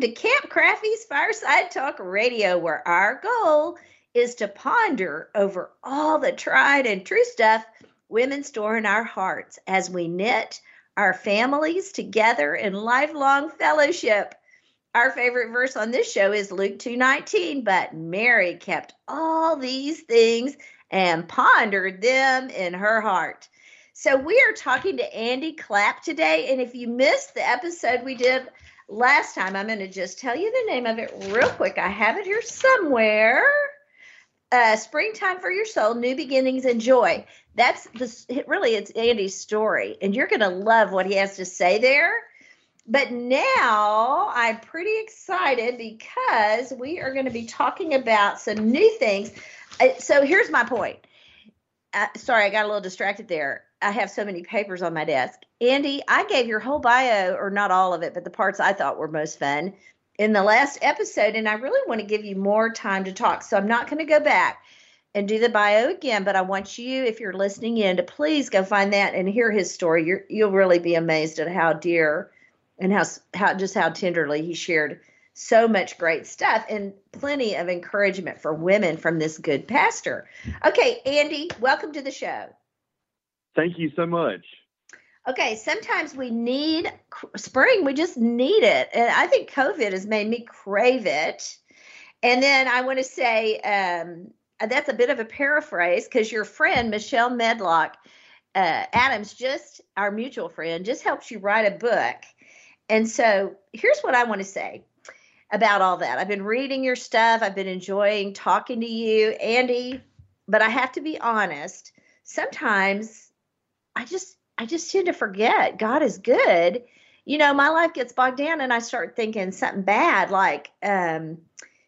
To Kathy Krafve's Fireside Talk Radio, where our goal is to ponder over all the tried and true stuff women store in our hearts as we knit our families together in lifelong fellowship. Our favorite verse on this show is Luke 2:19, but Mary kept all these things and pondered them in her heart. So we are talking to Andy Clapp today and if you missed the episode we did last time, I'm going to just tell you the name of it real quick. I have it here somewhere. Uh, Springtime for Your Soul, New Beginnings and Joy. That's the really it's Andy's story, and you're going to love what he has to say there. But now I'm pretty excited because we are going to be talking about some new things. Uh, so here's my point. Uh, sorry, I got a little distracted there. I have so many papers on my desk. Andy, I gave your whole bio, or not all of it, but the parts I thought were most fun in the last episode, and I really want to give you more time to talk. So I'm not going to go back and do the bio again, but I want you, if you're listening in, to please go find that and hear his story. you will really be amazed at how dear and how how just how tenderly he shared so much great stuff and plenty of encouragement for women from this good pastor. Okay, Andy, welcome to the show. Thank you so much. Okay, sometimes we need spring, we just need it. And I think COVID has made me crave it. And then I want to say um, that's a bit of a paraphrase because your friend, Michelle Medlock uh, Adams, just our mutual friend, just helps you write a book and so here's what I want to say about all that. I've been reading your stuff, I've been enjoying talking to you, Andy, but I have to be honest. Sometimes I just I just tend to forget God is good. You know, my life gets bogged down and I start thinking something bad like um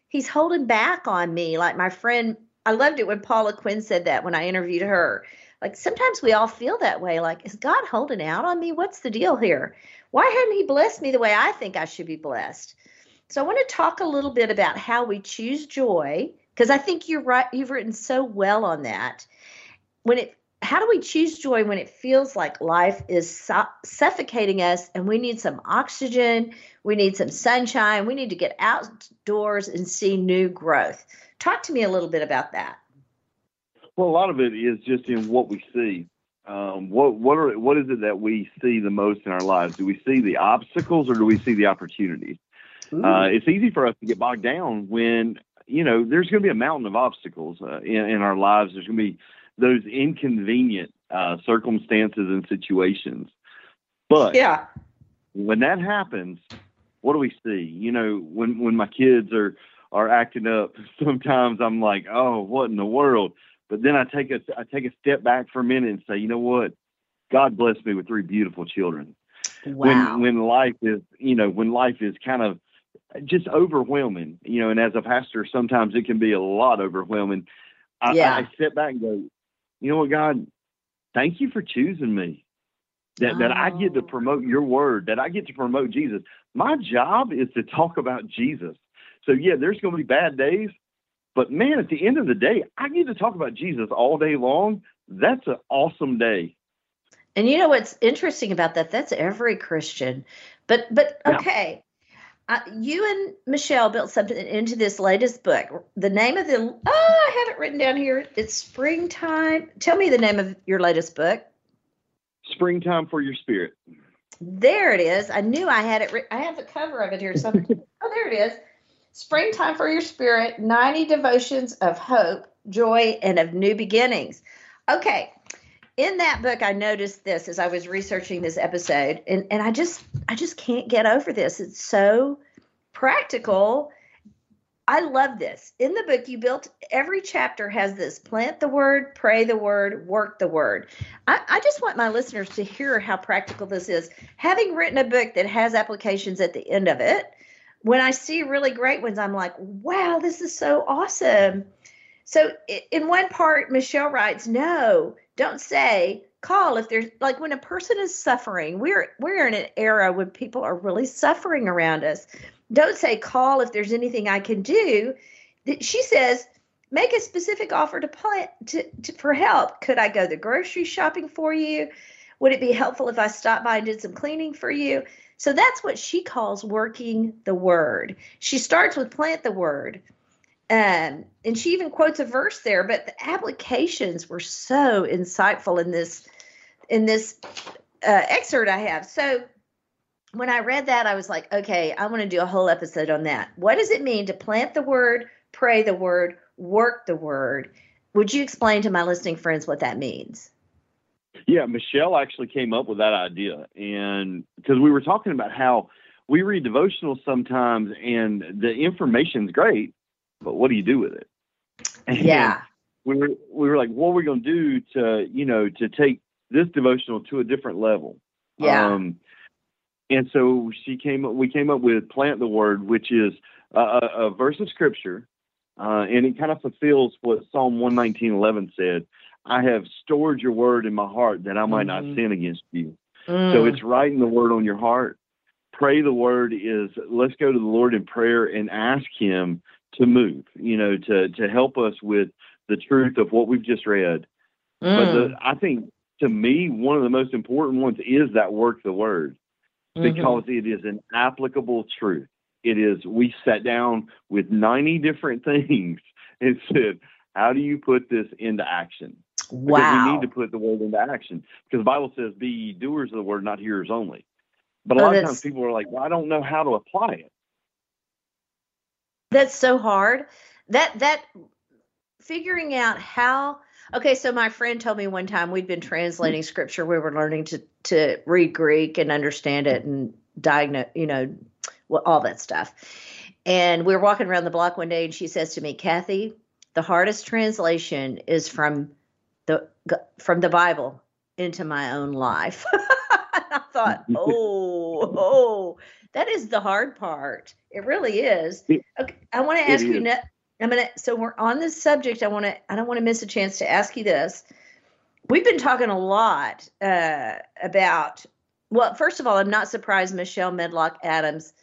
he's holding back on me like my friend I loved it when Paula Quinn said that when I interviewed her. Like sometimes we all feel that way like is God holding out on me? What's the deal here? why hadn't he blessed me the way I think I should be blessed? So I want to talk a little bit about how we choose joy because I think you're right you've written so well on that. When it how do we choose joy when it feels like life is su- suffocating us and we need some oxygen, we need some sunshine, we need to get outdoors and see new growth. Talk to me a little bit about that. Well, a lot of it is just in what we see. Um, what what are what is it that we see the most in our lives? Do we see the obstacles or do we see the opportunities? Uh, it's easy for us to get bogged down when you know there's going to be a mountain of obstacles uh, in, in, our lives. There's going to be those inconvenient uh, circumstances and situations. But yeah, when that happens, what do we see? You know, when when my kids are are acting up, sometimes I'm like, oh, what in the world? But then I take a I take a step back for a minute and say, you know what? God blessed me with three beautiful children. Wow. When when life is you know when life is kind of just overwhelming, you know, and as a pastor, sometimes it can be a lot overwhelming. I, yeah. I step back and go, you know what, God, thank you for choosing me. That, oh. that I get to oh. promote your word, that I get to promote Jesus. My job is to talk about Jesus. So yeah, there's going to be bad days, but man, at the end of the day, I get to talk about Jesus all day long. That's an awesome day. And you know what's interesting about that? That's every Christian. But but okay. Uh, you and Michelle built something into this latest book. The name of the oh, I have it written down here. It's Springtime. Tell me the name of your latest book. Springtime for Your Spirit. There it is. I knew I had it. I have the cover of it here. So, oh, there it is. Springtime for Your Spirit 90 Devotions of Hope, Joy, and of New Beginnings. Okay. In that book, I noticed this as I was researching this episode, and, and I just I just can't get over this. It's so practical. I love this. In the book, you built every chapter has this plant the word, pray the word, work the word. I, I, just want my listeners to hear how practical this is. Having written a book that has applications at the end of it, when I see really great ones, I'm like, wow, this is so awesome. So in one part, Michelle writes, no, don't say call if there's like when a person is suffering we're we're in an era when people are really suffering around us don't say call if there's anything I can do. She says make a specific offer to, plan, to, to for help. Could I go the grocery shopping for you? Would it be helpful if I stopped by and did some cleaning for you? So that's what she calls working the word. She starts with plant the word. Um, and she even quotes a verse there, but the applications were so insightful in this in this uh, excerpt I have. So when I read that, I was like, okay, I want to do a whole episode on that. What does it mean to plant the word, pray the word, work the word? Would you explain to my listening friends what that means? Yeah, Michelle actually came up with that idea. And because we were talking about how we read devotionals sometimes and the information's great, but what do you do with it? And yeah. We were we were like, what are we gonna do to, you know, to take this devotional to a different level? Yeah. Um, and so she came up, we came up with plant the word, which is a, a verse of scripture. Uh, and it kind of fulfills what Psalm 119.11 said. I have stored your word in my heart that I might mm-hmm. not sin against you. Mm. So it's writing the word on your heart. Pray the word is let's go to the Lord in prayer and ask him to move, you know, to to help us with the truth of what we've just read. Mm. But the, I think to me, one of the most important ones is that work the word because mm-hmm. it is an applicable truth. It is, we sat down with 90 different things and said, how do you put this into action? Wow. Because we need to put the word into action. Because the Bible says, be doers of the word, not hearers only. But a oh, lot of times people are like, well, I don't know how to apply it. That's so hard. That, that, figuring out how Okay, so my friend told me one time we'd been translating scripture. We were learning to to read Greek and understand it and diagnose, you know, all that stuff. And we were walking around the block one day, and she says to me, "Kathy, the hardest translation is from the from the Bible into my own life." I thought, "Oh, oh, that is the hard part. It really is." Okay, I want to ask you. I'm gonna. So we're on this subject. I want to. I don't want to miss a chance to ask you this. We've been talking a lot uh, about. Well, first of all, I'm not surprised Michelle Medlock Adams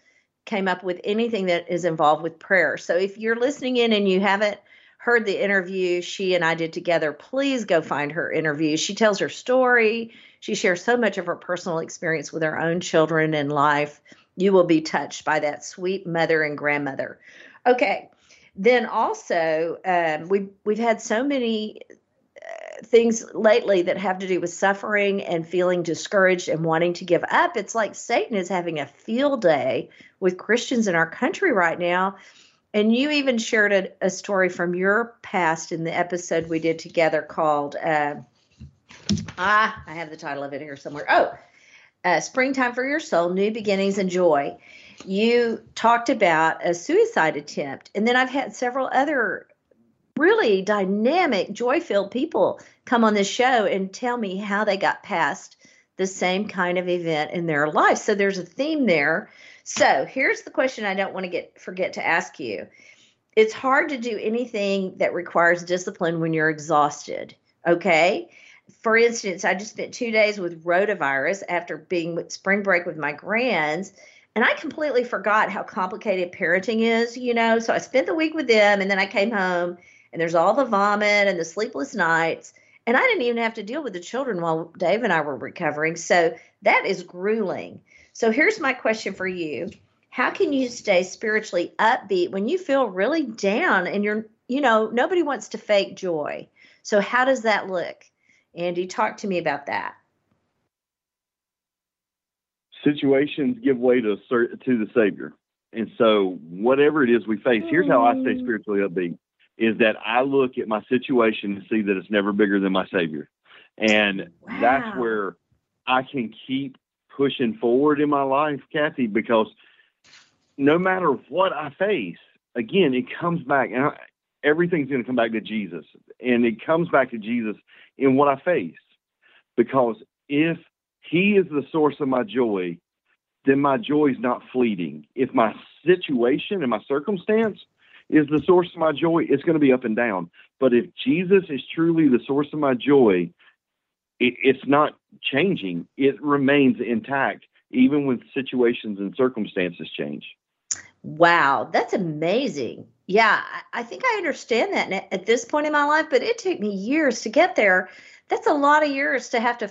came up with anything that is involved with prayer. So if you're listening in and you haven't heard the interview she and I did together, please go find her interview. She tells her story. She shares so much of her personal experience with her own children and life. You will be touched by that sweet mother and grandmother. Okay, then also um, we we've had so many uh, things lately that have to do with suffering and feeling discouraged and wanting to give up. It's like Satan is having a field day with Christians in our country right now. And you even shared a, a story from your past in the episode we did together called uh, ah, I have the title of it here somewhere. Oh, uh, Springtime for Your Soul: New Beginnings and Joy you talked about a suicide attempt, and then I've had several other really dynamic, joy filled people come on this show and tell me how they got past the same kind of event in their life. So there's a theme there. So here's the question I don't want to get forget to ask you. It's hard to do anything that requires discipline when you're exhausted. Okay. For instance, I just spent two days with rotavirus after being with spring break with my grands and I completely forgot how complicated parenting is, you know. So I spent the week with them and then I came home and there's all the vomit and the sleepless nights. And I didn't even have to deal with the children while Dave and I were recovering. So that is grueling. So here's my question for you. How can you stay spiritually upbeat when you feel really down and you're, you know, nobody wants to fake joy? So how does that look? Andy, talk to me about that situations give way to to the Savior. And so, whatever it is we face, here's how I stay mm. spiritually upbeat: is that I look at my situation and see that it's never bigger than my Savior, and wow. that's where I can keep pushing forward in my life, Kathy, because no matter what I face, again, it comes back, and I, everything's going to come back to Jesus, and it comes back to Jesus in what I face, because if He is the source of my joy, then my joy is not fleeting. If my situation and my circumstance is the source of my joy, it's going to be up and down. But if Jesus is truly the source of my joy, it, it's not changing. It remains intact, even when situations and circumstances change. Wow, that's amazing. Yeah, I think I understand that at this point in my life, but it took me years to get there. That's a lot of years to have to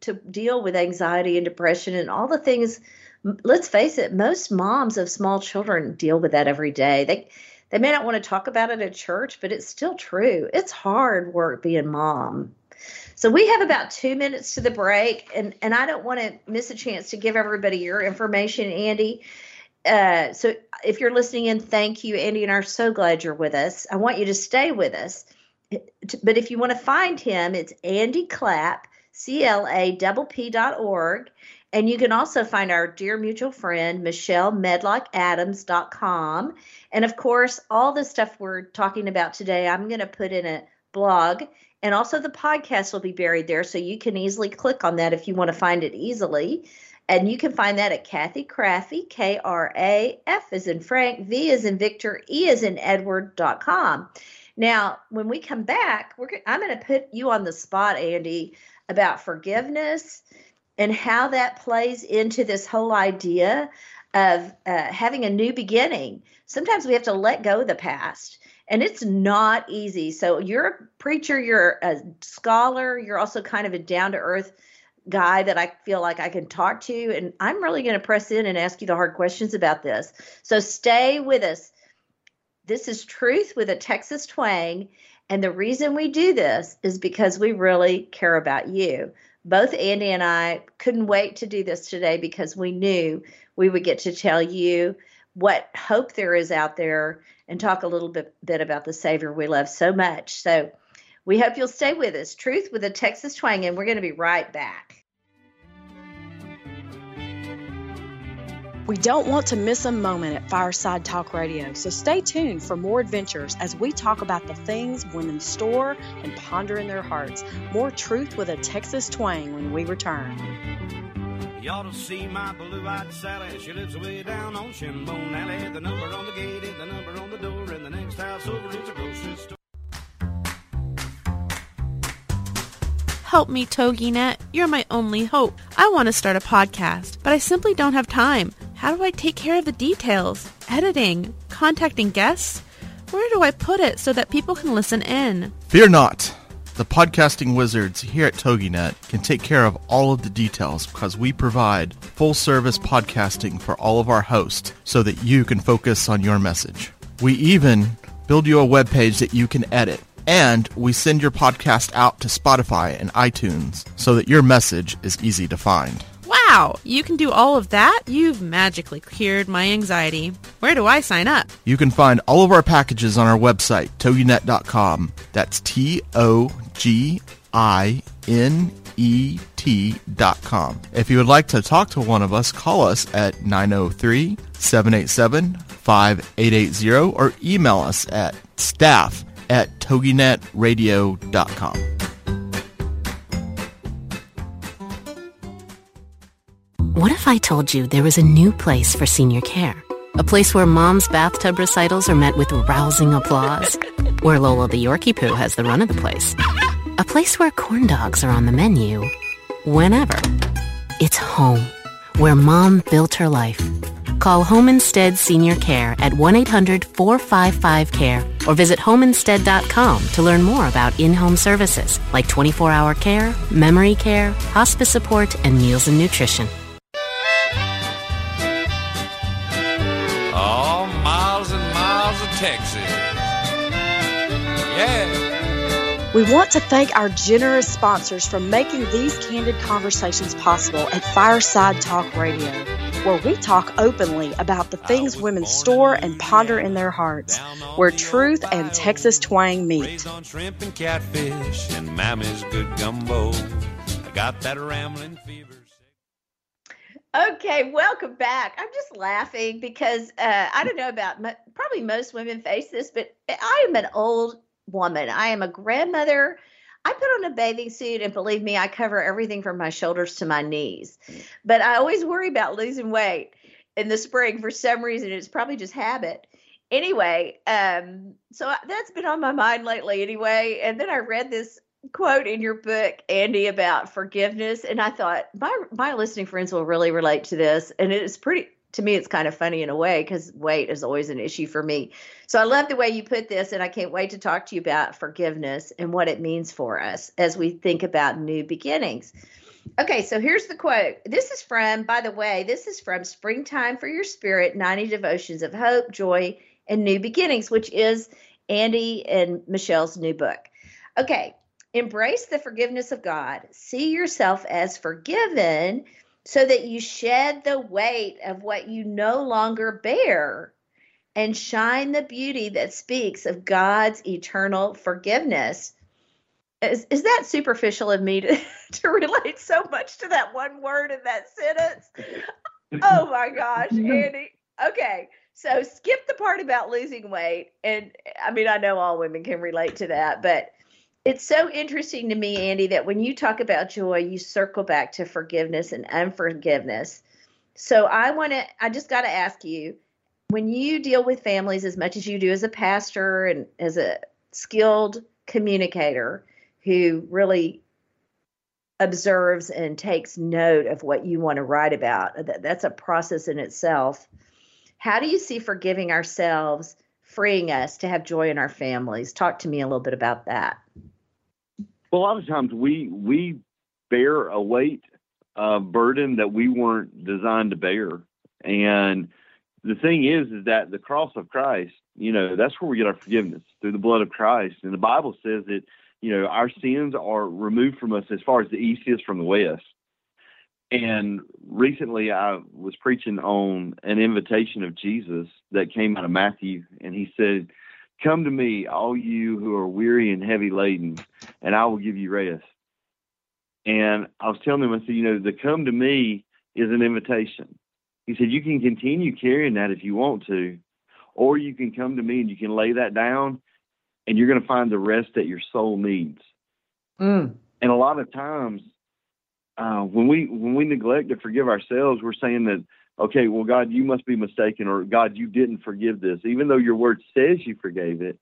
to deal with anxiety and depression and all the things. Let's face it most moms of small children deal with that every day. They they may not want to talk about it at church but it's still true. It's hard work being mom. So we have about two minutes to the break and and i don't want to miss a chance to give everybody your information andy uh, so if you're listening in thank you andy and are so glad you're with us i want you to stay with us but if you want to find him it's andy clapp C-L-A-P-P dot org. And you can also find our dear mutual friend, Michelle Medlock-Adams.com. And of course, all the stuff we're talking about today, I'm going to put in a blog. And also the podcast will be buried there. So you can easily click on that if you want to find it easily. And you can find that at Kathy Krafve, K R A F is in Frank, V is in Victor, E is in Edward.com. Now, when we come back, I'm going to put you on the spot, Andy, about forgiveness and how that plays into this whole idea of uh, having a new beginning. Sometimes we have to let go of the past, and it's not easy. So, you're a preacher, you're a scholar, you're also kind of a down to earth guy that I feel like I can talk to. And I'm really going to press in and ask you the hard questions about this. So, stay with us. This is Truth with a Texas Twang. And the reason we do this is because we really care about you. Both Andy and I couldn't wait to do this today because we knew we would get to tell you what hope there is out there and talk a little bit, bit about the Savior we love so much. So we hope you'll stay with us. Truth with a Texas twang, and we're going to be right back. We don't want to miss a moment at Fireside Talk Radio, so stay tuned for more adventures as we talk about the things women store and ponder in their hearts. More truth with a Texas twang when we return. You ought to see my blue-eyed Sally. She lives way down on Shinbone Alley. The number on the gate is the number on the door, and the next house over is a Help me, TogiNet. You're my only hope. I want to start a podcast, but I simply don't have time. How do I take care of the details? Editing? Contacting guests? Where do I put it so that people can listen in? Fear not. The podcasting wizards here at TogiNet can take care of all of the details because we provide full service podcasting for all of our hosts so that you can focus on your message. We even build you a web page that you can edit and we send your podcast out to Spotify and iTunes so that your message is easy to find. Wow, you can do all of that? You've magically cured my anxiety. Where do I sign up? You can find all of our packages on our website, toginet.com. That's T O G I N E T.com. If you would like to talk to one of us, call us at 903 787 5880 or email us at staff at toginetradio.com. What if I told you there was a new place for senior care? A place where mom's bathtub recitals are met with rousing applause, where Lola the Yorkie Poo has the run of the place, a place where corn dogs are on the menu whenever. It's home, where mom built her life Call Home Instead Senior Care at 1-800-455-CARE or visit homeinstead.com to learn more about in-home services like 24-hour care, memory care, hospice support, and meals and nutrition. We want to thank our generous sponsors for making these candid conversations possible at Fireside Talk Radio where we talk openly about the things women store and ponder in their hearts, where truth and Texas twang meet. On shrimp and catfish and Mammy's good gumbo. I got that rambling fever. Okay, welcome back. I'm just laughing because uh, I don't know about probably most women face this, but I am an old woman. I am a grandmother. I put on a bathing suit, and believe me, I cover everything from my shoulders to my knees. But I always worry about losing weight in the spring for some reason. It's probably just habit. Anyway, um, so that's been on my mind lately. Anyway, and then I read this quote in your book, Andy, about forgiveness, and I thought my my listening friends will really relate to this, and it is pretty. To me, it's kind of funny in a way because weight is always an issue for me. So I love the way you put this, and I can't wait to talk to you about forgiveness and what it means for us as we think about new beginnings. Okay, so here's the quote. This is from, by the way, this is from Springtime for Your Spirit 90 Devotions of Hope, Joy, and New Beginnings, which is Andy and Michelle's new book. Okay, Embrace the forgiveness of God. See yourself as forgiven so that you shed the weight of what you no longer bear and shine the beauty that speaks of God's eternal forgiveness. Is, is that superficial of me to, to relate so much to that one word in that sentence? Oh my gosh, Andy. Okay, so skip the part about losing weight. And I mean, I know all women can relate to that, but it's so interesting to me, Andy, that when you talk about joy, you circle back to forgiveness and unforgiveness. So I want to, I just got to ask you when you deal with families as much as you do as a pastor and as a skilled communicator who really observes and takes note of what you want to write about, that's a process in itself. How do you see forgiving ourselves freeing us to have joy in our families? Talk to me a little bit about that. Well, a lot of times we we bear a weight, uh, burden that we weren't designed to bear, and the thing is, is that the cross of Christ, you know, that's where we get our forgiveness through the blood of Christ, and the Bible says that you know our sins are removed from us as far as the east is from the west. And recently, I was preaching on an invitation of Jesus that came out of Matthew, and he said, Come to me, all you who are weary and heavy laden, and I will give you rest. And I was telling him, I said, you know, the come to me is an invitation. He said, you can continue carrying that if you want to, or you can come to me and you can lay that down and you're going to find the rest that your soul needs. Mm. And a lot of times, uh, when we when we neglect to forgive ourselves, we're saying that okay, well, God, you must be mistaken, or God, you didn't forgive this. Even though your word says you forgave it,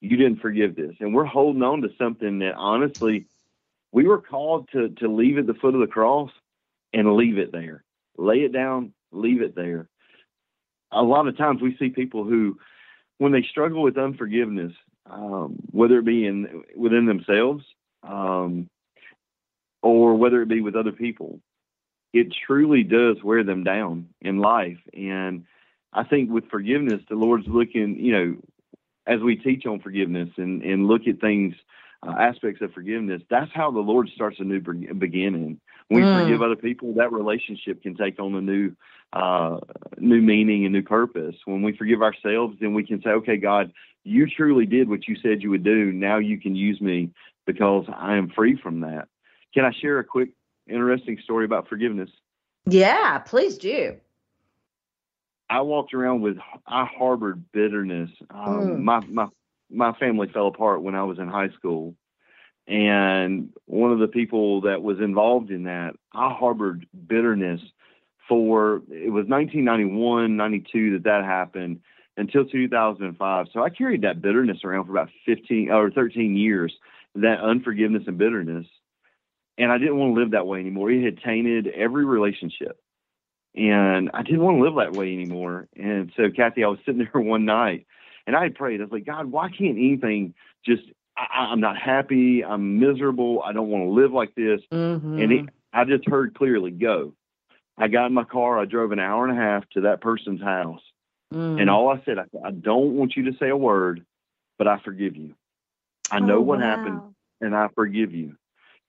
you didn't forgive this. And we're holding on to something that honestly, we were called to, to leave at the foot of the cross and leave it there. Lay it down, leave it there. A lot of times we see people who, when they struggle with unforgiveness, um, whether it be in within themselves um, or whether it be with other people, it truly does wear them down in life. And I think with forgiveness, the Lord's looking, you know, as we teach on forgiveness and, and look at things, uh, aspects of forgiveness, that's how the Lord starts a new beginning. When we mm. forgive other people, that relationship can take on a new, uh, new meaning and new purpose. When we forgive ourselves, then we can say, okay, God, you truly did what you said you would do. Now you can use me because I am free from that. Can I share a quick interesting story about forgiveness. Yeah, please do. I walked around with I harbored bitterness. Um, mm. My my my family fell apart when I was in high school, and one of the people that was involved in that, I harbored bitterness for it was 1991, 92 that that happened until 2005. So I carried that bitterness around for about 15 or 13 years, that unforgiveness and bitterness and I didn't want to live that way anymore. It had tainted every relationship, and I didn't want to live that way anymore. And so, Kathy, I was sitting there one night, and I had prayed. I was like, God, why can't anything just? I, am not happy. I'm miserable. I don't want to live like this. Mm-hmm. And it, I just heard clearly, go. I got in my car. I drove an hour and a half to that person's house, mm. and all I said, I, I don't want you to say a word, but I forgive you. I know oh, what wow. happened, and I forgive you.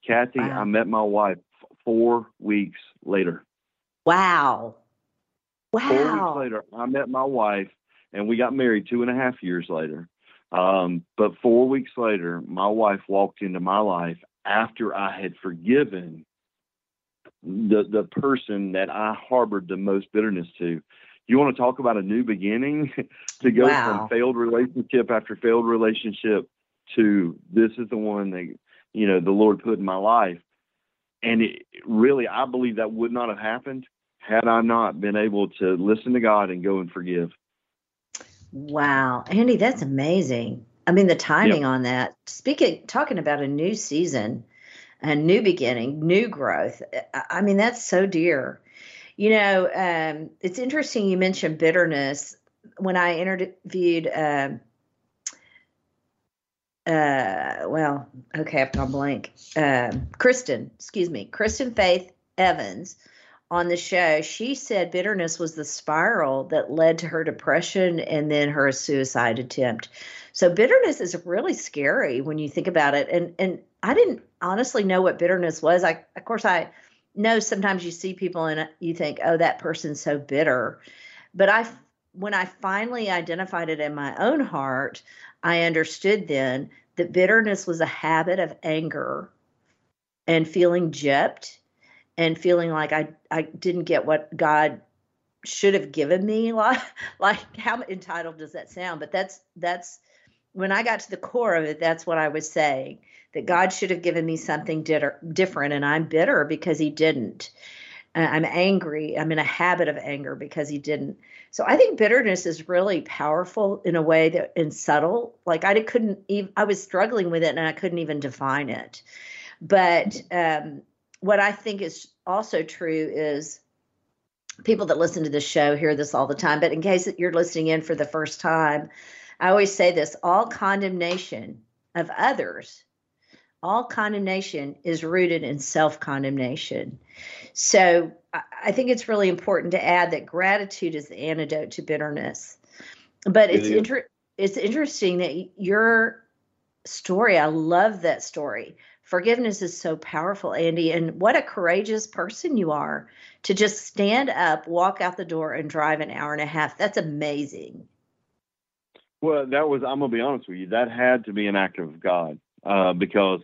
Kathy, wow. I met my wife four weeks later. Wow. Wow. Four weeks later, I met my wife and we got married two and a half years later. Um, but four weeks later, my wife walked into my life after I had forgiven the the person that I harbored the most bitterness to. You want to talk about a new beginning to go Wow. from failed relationship after failed relationship to this is the one that you know the Lord put in my life. And it, really, I believe that would not have happened had I not been able to listen to God and go and forgive. Wow, Andy, that's amazing. I mean, the timing on that. Speaking, talking about a new season, a new beginning, new growth. I- I mean, that's so dear. You know, um, it's interesting you mentioned bitterness. When I interviewed, um, uh, well, okay, I've gone blank. Um, Kristen, excuse me, Kristen Faith Evans on the show, she said bitterness was the spiral that led to her depression and then her suicide attempt. So bitterness is really scary when you think about it. And and I didn't honestly know what bitterness was. I of course I know sometimes you see people and you think, "Oh, that person's so bitter." But I when I finally identified it in my own heart, I understood then that bitterness was a habit of anger and feeling gypped and feeling like I I didn't get what God should have given me. Like like how entitled does that sound? But that's that's when I got to the core of it. That's what I was saying that God should have given me something different, and I'm bitter because He didn't. I'm angry. I'm in a habit of anger because He didn't. So I think bitterness is really powerful in a way that and subtle. Like I couldn't even. I was struggling with it and I couldn't even define it. But um, what I think is also true is people that listen to this show hear this all the time. But in case that you're listening in for the first time, I always say this all condemnation of others, all condemnation is rooted in self condemnation. So I- think it's really important to add that gratitude is the antidote to bitterness. But It it's inter- it's interesting that your story, I love that story. Forgiveness is so powerful, Andy, and what a courageous person you are to just stand up, walk out the door, and drive an hour and a half. That's amazing. Well, that was, I'm going to be honest with you, that had to be an act of God uh, because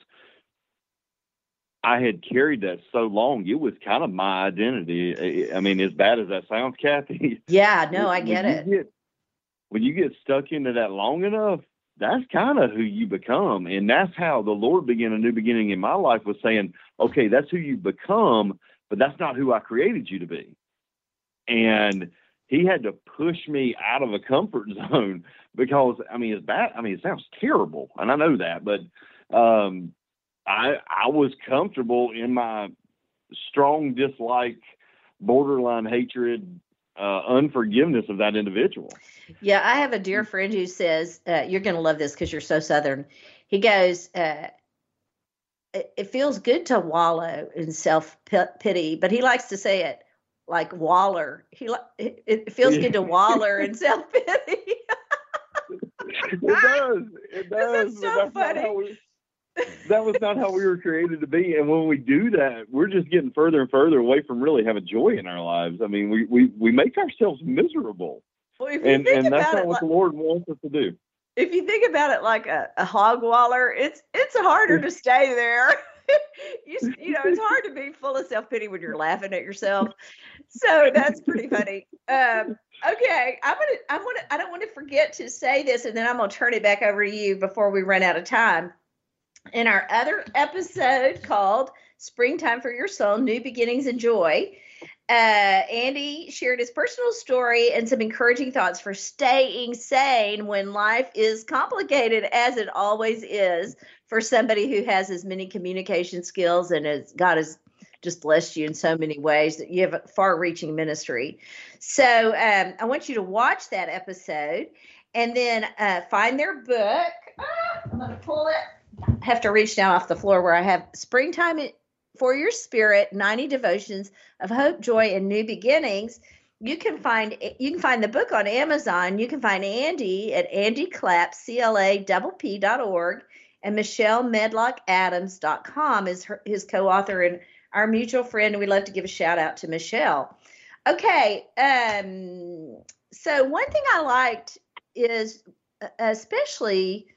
I had carried that so long. It was kind of my identity. I mean, as bad as that sounds, Kathy. Yeah, no, I get it. Get, when you get stuck into that long enough, that's kind of who you become. And that's how the Lord began a new beginning in my life was saying, okay, that's who you become, but that's not who I created you to be. And he had to push me out of a comfort zone because I mean it's bad. I mean it sounds terrible, and I know that, but um, I I was comfortable in my strong dislike, borderline hatred, uh, unforgiveness of that individual. Yeah, I have a dear friend who says, uh, You're going to love this because you're so Southern. He goes, uh, it, it feels good to wallow in self pity, but he likes to say it like Waller. He it, feels good to waller and self pity. it does. It does. is so funny. we- that was not how we were created to be. And when we do that, we're just getting further and further away from really having joy in our lives. I mean, we we, we make ourselves miserable, well, if you and think and that's not it, what like, the Lord wants us to do. if you think about it like a, a hog waller, it's it's harder to stay there. you, you know, it's hard to be full of self pity when you're laughing at yourself. So that's pretty funny. Um, okay, I'm gonna I'm gonna I don't want to forget to say this, and then I'm gonna turn it back over to you before we run out of time. In our other episode called "Springtime for Your Soul: New Beginnings and Joy." uh, Andy shared his personal story and some encouraging thoughts for staying sane when life is complicated, as it always is for somebody who has as many communication skills and as God has just blessed you in so many ways that you have a far-reaching ministry. So um, I want you to watch that episode and then uh, find their book. Ah, I'm going to pull it. I have to reach down off the floor where I have springtime for your spirit 90 devotions of hope joy and new beginnings you can find you can find the book on amazon you can find andy at andyclapp.org and michelle medlockadams.com is her, his co-author and our mutual friend and we love to give a shout out to michelle okay um so one thing i liked is uh, especially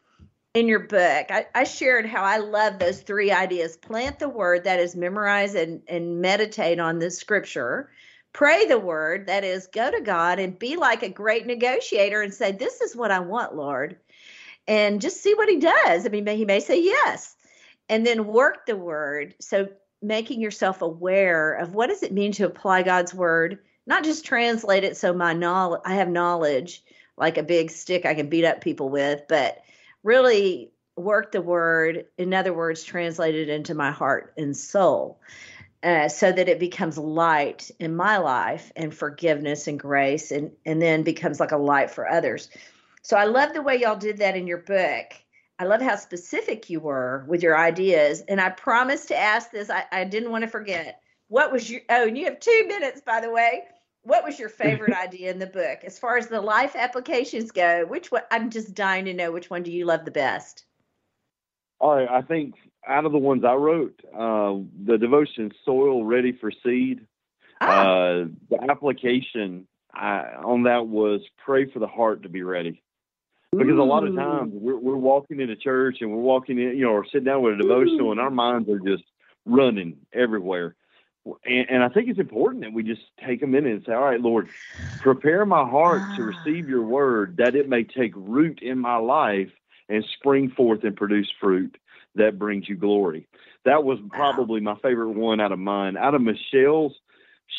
in your book, I, I, shared how I love those three ideas plant the word, that is, memorize and, and meditate on the scripture. Pray the word, that is, go to God and be like a great negotiator and say, This is what I want, Lord. And just see what he does. I mean, he may say yes. And then work the word. So making yourself aware of what does it mean to apply God's word, not just translate it so my knowledge I have knowledge like a big stick I can beat up people with, but really work the word, in other words, translate it into my heart and soul. Uh, so that it becomes light in my life and forgiveness and grace and and then becomes like a light for others so i love the way y'all did that in your book. I love how specific you were with your ideas. And i promised to ask this i, I didn't want to forget. What was your oh and you have two minutes by the way. What was your favorite idea in the book? As far as the life applications go which one i'm just dying to know which one do you love the best? All right i think out of the ones i wrote uh, the devotion soil ready for seed ah. uh, the application I, on that was pray for the heart to be ready because Ooh. a lot of times we're, we're walking into church and we're walking in you know or sitting down with a devotional Ooh. and our minds are just running everywhere and, and, I think it's important that we just take a minute and say, All right, Lord, prepare my heart to ah. receive your word that it may take root in my life and spring forth and produce fruit that brings you glory. That was probably my favorite one out of mine. Out of Michelle's,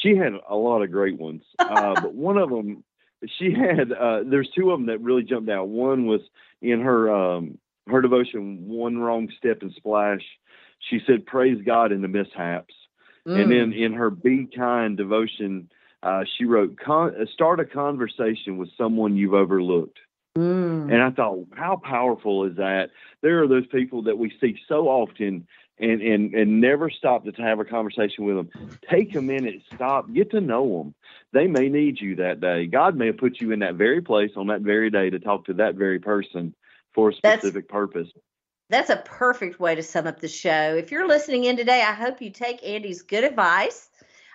she had a lot of great ones, uh, but one of them, she had, uh, there's two of them that really jumped out. One was in her, um, her devotion, One Wrong Step and Splash. She said, Praise God in the mishaps Mm. And then in her Be Kind devotion, uh, she wrote, Con- Start a conversation with someone you've overlooked. Mm. And I thought, how powerful is that? There are those people that we see so often and, and, and never stop to have a conversation with them. Take a minute, stop, get to know them. They may need you that day. God may have put you in that very place on that very day to talk to that very person for a specific That's, purpose. That's a perfect way to sum up the show. If you're listening in today, I hope you take Andy's good advice.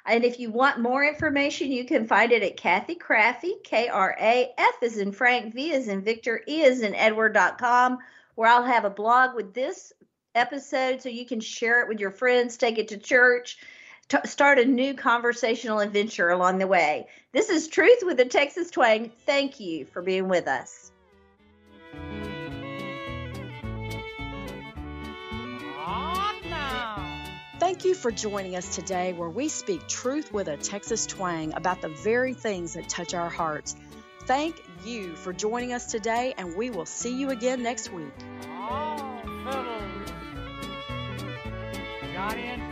And if you want more information, you can find it at Kathy Krafve, K R A F is in Frank, V is in Victor, E is in Edward.com, where I'll have a blog with this episode so you can share it with your friends, take it to church, t- start a new conversational adventure along the way. This is Truth with a Texas Twang. Thank you for being with us. Thank you for joining us today, where we speak truth with a Texas twang about the very things that touch our hearts. Thank you for joining us today, and we will see you again next week. In